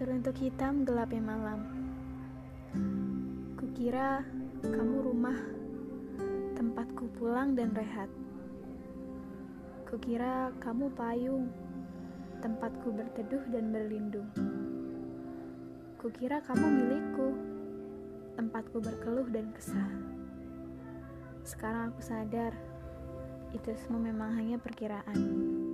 Untuk hitam gelapnya malam. Kukira kamu rumah Tempatku pulang dan rehat. Kukira kamu payung Tempatku berteduh dan berlindung. Kukira kamu milikku Tempatku berkeluh dan kesah. Sekarang aku sadar Itu semua memang hanya perkiraan.